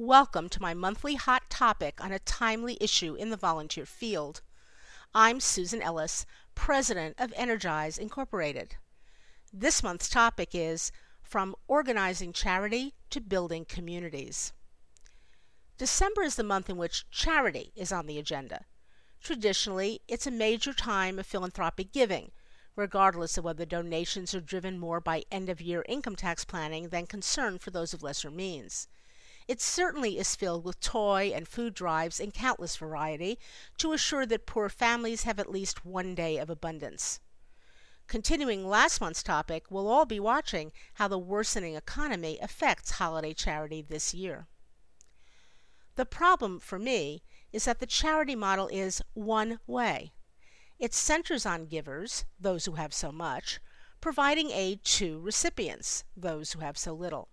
Welcome to my monthly hot topic on a timely issue in the volunteer field. I'm Susan Ellis, President of Energize Incorporated. This month's topic is From Organizing Charity to Building Communities. December is the month in which charity is on the agenda. Traditionally, it's a major time of philanthropic giving, regardless of whether donations are driven more by end of year income tax planning than concern for those of lesser means. It certainly is filled with toy and food drives in countless variety to assure that poor families have at least one day of abundance. Continuing last month's topic, we'll all be watching how the worsening economy affects holiday charity this year. The problem for me is that the charity model is one way. It centers on givers, those who have so much, providing aid to recipients, those who have so little.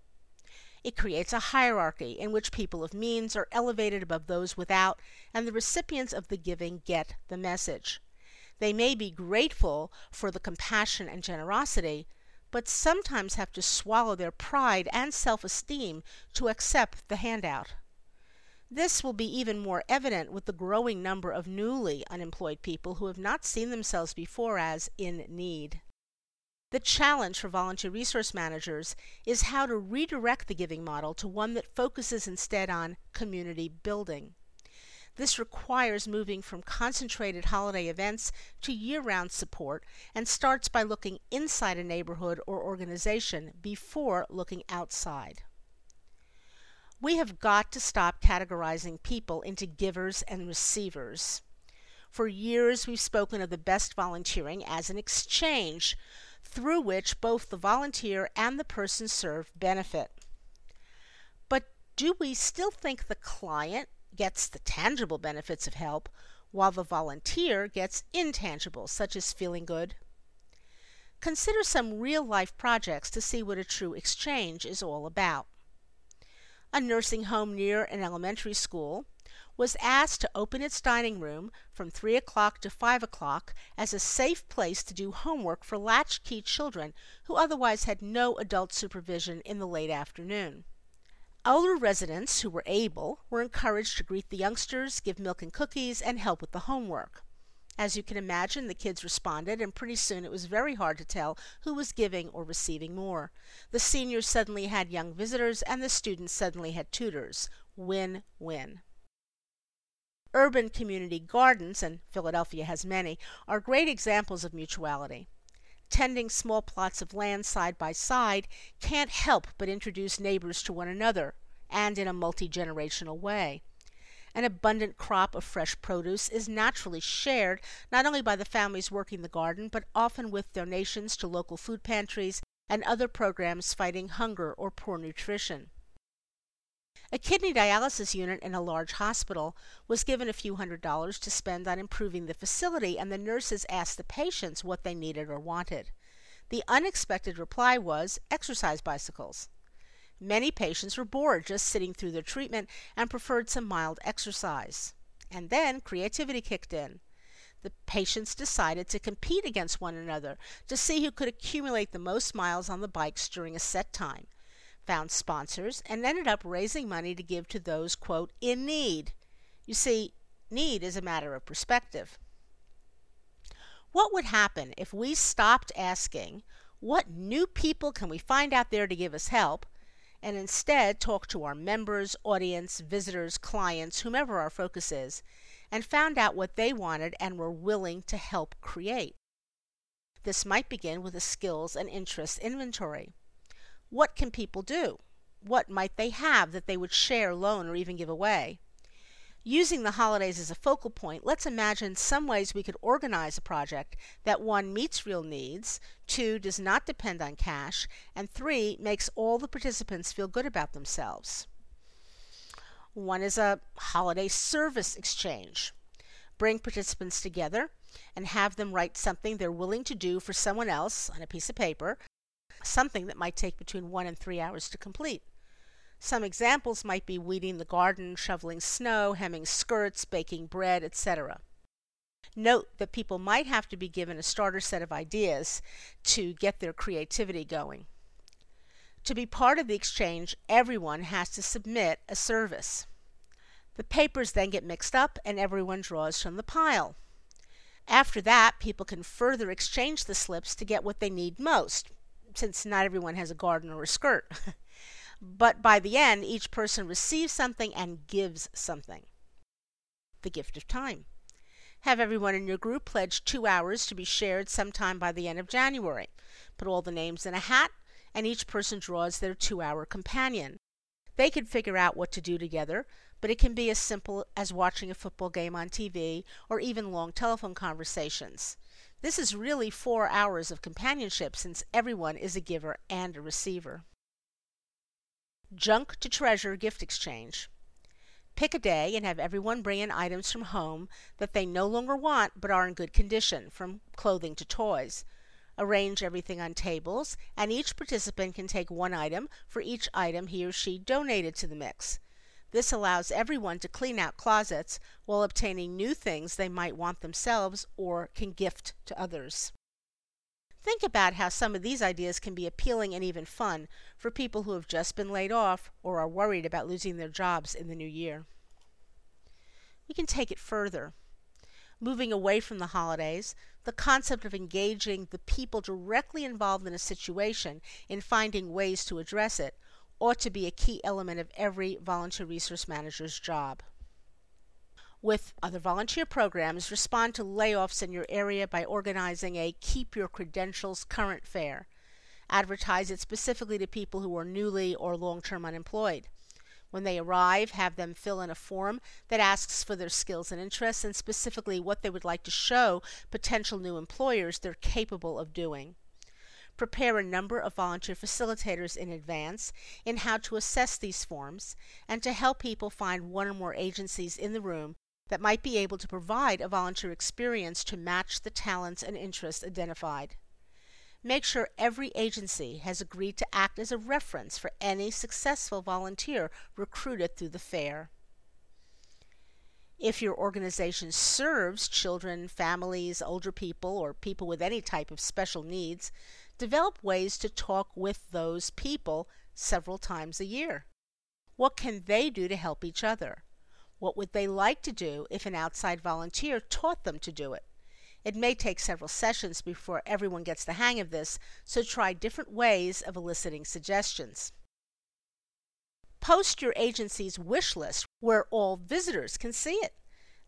It creates a hierarchy in which people of means are elevated above those without, and the recipients of the giving get the message. They may be grateful for the compassion and generosity, but sometimes have to swallow their pride and self esteem to accept the handout. This will be even more evident with the growing number of newly unemployed people who have not seen themselves before as in need. The challenge for volunteer resource managers is how to redirect the giving model to one that focuses instead on community building. This requires moving from concentrated holiday events to year round support and starts by looking inside a neighborhood or organization before looking outside. We have got to stop categorizing people into givers and receivers. For years, we've spoken of the best volunteering as an exchange through which both the volunteer and the person served benefit. But do we still think the client gets the tangible benefits of help while the volunteer gets intangible, such as feeling good? Consider some real life projects to see what a true exchange is all about. A nursing home near an elementary school was asked to open its dining room from 3 o'clock to 5 o'clock as a safe place to do homework for latchkey children who otherwise had no adult supervision in the late afternoon. Older residents who were able were encouraged to greet the youngsters, give milk and cookies, and help with the homework. As you can imagine, the kids responded, and pretty soon it was very hard to tell who was giving or receiving more. The seniors suddenly had young visitors, and the students suddenly had tutors. Win win. Urban community gardens, and Philadelphia has many, are great examples of mutuality. Tending small plots of land side by side can't help but introduce neighbors to one another, and in a multi generational way. An abundant crop of fresh produce is naturally shared not only by the families working the garden, but often with donations to local food pantries and other programs fighting hunger or poor nutrition. A kidney dialysis unit in a large hospital was given a few hundred dollars to spend on improving the facility, and the nurses asked the patients what they needed or wanted. The unexpected reply was exercise bicycles. Many patients were bored just sitting through their treatment and preferred some mild exercise. And then creativity kicked in. The patients decided to compete against one another to see who could accumulate the most miles on the bikes during a set time found sponsors, and ended up raising money to give to those, quote, in need. You see, need is a matter of perspective. What would happen if we stopped asking, what new people can we find out there to give us help, and instead talked to our members, audience, visitors, clients, whomever our focus is, and found out what they wanted and were willing to help create? This might begin with a skills and interests inventory. What can people do? What might they have that they would share, loan, or even give away? Using the holidays as a focal point, let's imagine some ways we could organize a project that one meets real needs, two does not depend on cash, and three makes all the participants feel good about themselves. One is a holiday service exchange. Bring participants together and have them write something they're willing to do for someone else on a piece of paper something that might take between one and three hours to complete. Some examples might be weeding the garden, shoveling snow, hemming skirts, baking bread, etc. Note that people might have to be given a starter set of ideas to get their creativity going. To be part of the exchange, everyone has to submit a service. The papers then get mixed up and everyone draws from the pile. After that, people can further exchange the slips to get what they need most, since not everyone has a garden or a skirt. but by the end, each person receives something and gives something. The gift of time. Have everyone in your group pledge two hours to be shared sometime by the end of January. Put all the names in a hat, and each person draws their two hour companion. They can figure out what to do together, but it can be as simple as watching a football game on TV or even long telephone conversations. This is really four hours of companionship since everyone is a giver and a receiver. Junk to treasure gift exchange. Pick a day and have everyone bring in items from home that they no longer want but are in good condition, from clothing to toys. Arrange everything on tables, and each participant can take one item for each item he or she donated to the mix. This allows everyone to clean out closets while obtaining new things they might want themselves or can gift to others. Think about how some of these ideas can be appealing and even fun for people who have just been laid off or are worried about losing their jobs in the new year. We can take it further. Moving away from the holidays, the concept of engaging the people directly involved in a situation in finding ways to address it ought to be a key element of every volunteer resource manager's job. With other volunteer programs, respond to layoffs in your area by organizing a Keep Your Credentials Current Fair. Advertise it specifically to people who are newly or long term unemployed. When they arrive, have them fill in a form that asks for their skills and interests and specifically what they would like to show potential new employers they're capable of doing. Prepare a number of volunteer facilitators in advance in how to assess these forms and to help people find one or more agencies in the room that might be able to provide a volunteer experience to match the talents and interests identified. Make sure every agency has agreed to act as a reference for any successful volunteer recruited through the fair. If your organization serves children, families, older people, or people with any type of special needs, develop ways to talk with those people several times a year. What can they do to help each other? What would they like to do if an outside volunteer taught them to do it? It may take several sessions before everyone gets the hang of this, so try different ways of eliciting suggestions. Post your agency's wish list where all visitors can see it.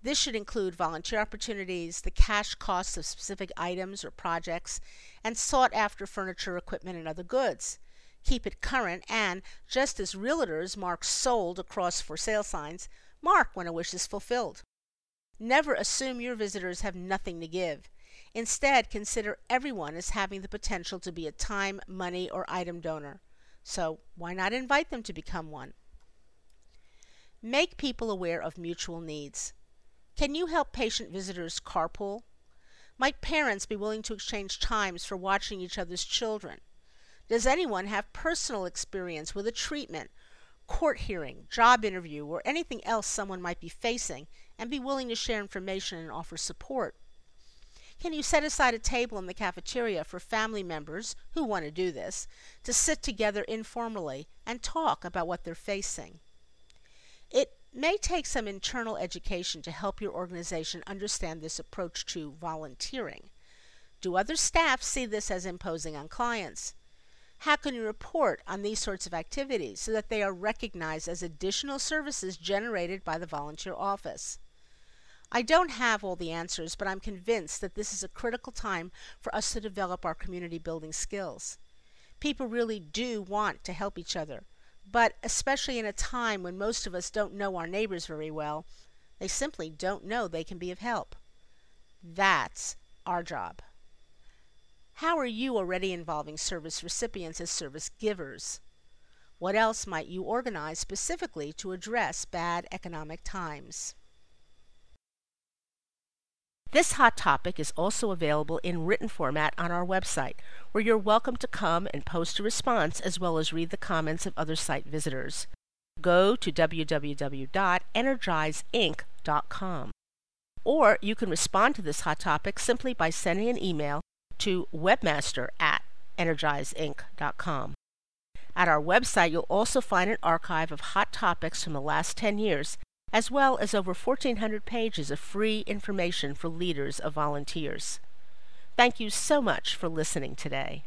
This should include volunteer opportunities, the cash costs of specific items or projects, and sought after furniture, equipment, and other goods. Keep it current and, just as realtors mark sold across for sale signs, mark when a wish is fulfilled. Never assume your visitors have nothing to give. Instead, consider everyone as having the potential to be a time, money, or item donor. So, why not invite them to become one? Make people aware of mutual needs. Can you help patient visitors carpool? Might parents be willing to exchange times for watching each other's children? Does anyone have personal experience with a treatment court hearing, job interview, or anything else someone might be facing and be willing to share information and offer support? Can you set aside a table in the cafeteria for family members who want to do this to sit together informally and talk about what they're facing? It may take some internal education to help your organization understand this approach to volunteering. Do other staff see this as imposing on clients? How can you report on these sorts of activities so that they are recognized as additional services generated by the volunteer office? I don't have all the answers, but I'm convinced that this is a critical time for us to develop our community building skills. People really do want to help each other, but especially in a time when most of us don't know our neighbors very well, they simply don't know they can be of help. That's our job. How are you already involving service recipients as service givers? What else might you organize specifically to address bad economic times? This hot topic is also available in written format on our website, where you're welcome to come and post a response as well as read the comments of other site visitors. Go to www.energizeinc.com. Or you can respond to this hot topic simply by sending an email to webmaster at energizeinc.com. At our website, you'll also find an archive of hot topics from the last 10 years, as well as over 1,400 pages of free information for leaders of volunteers. Thank you so much for listening today.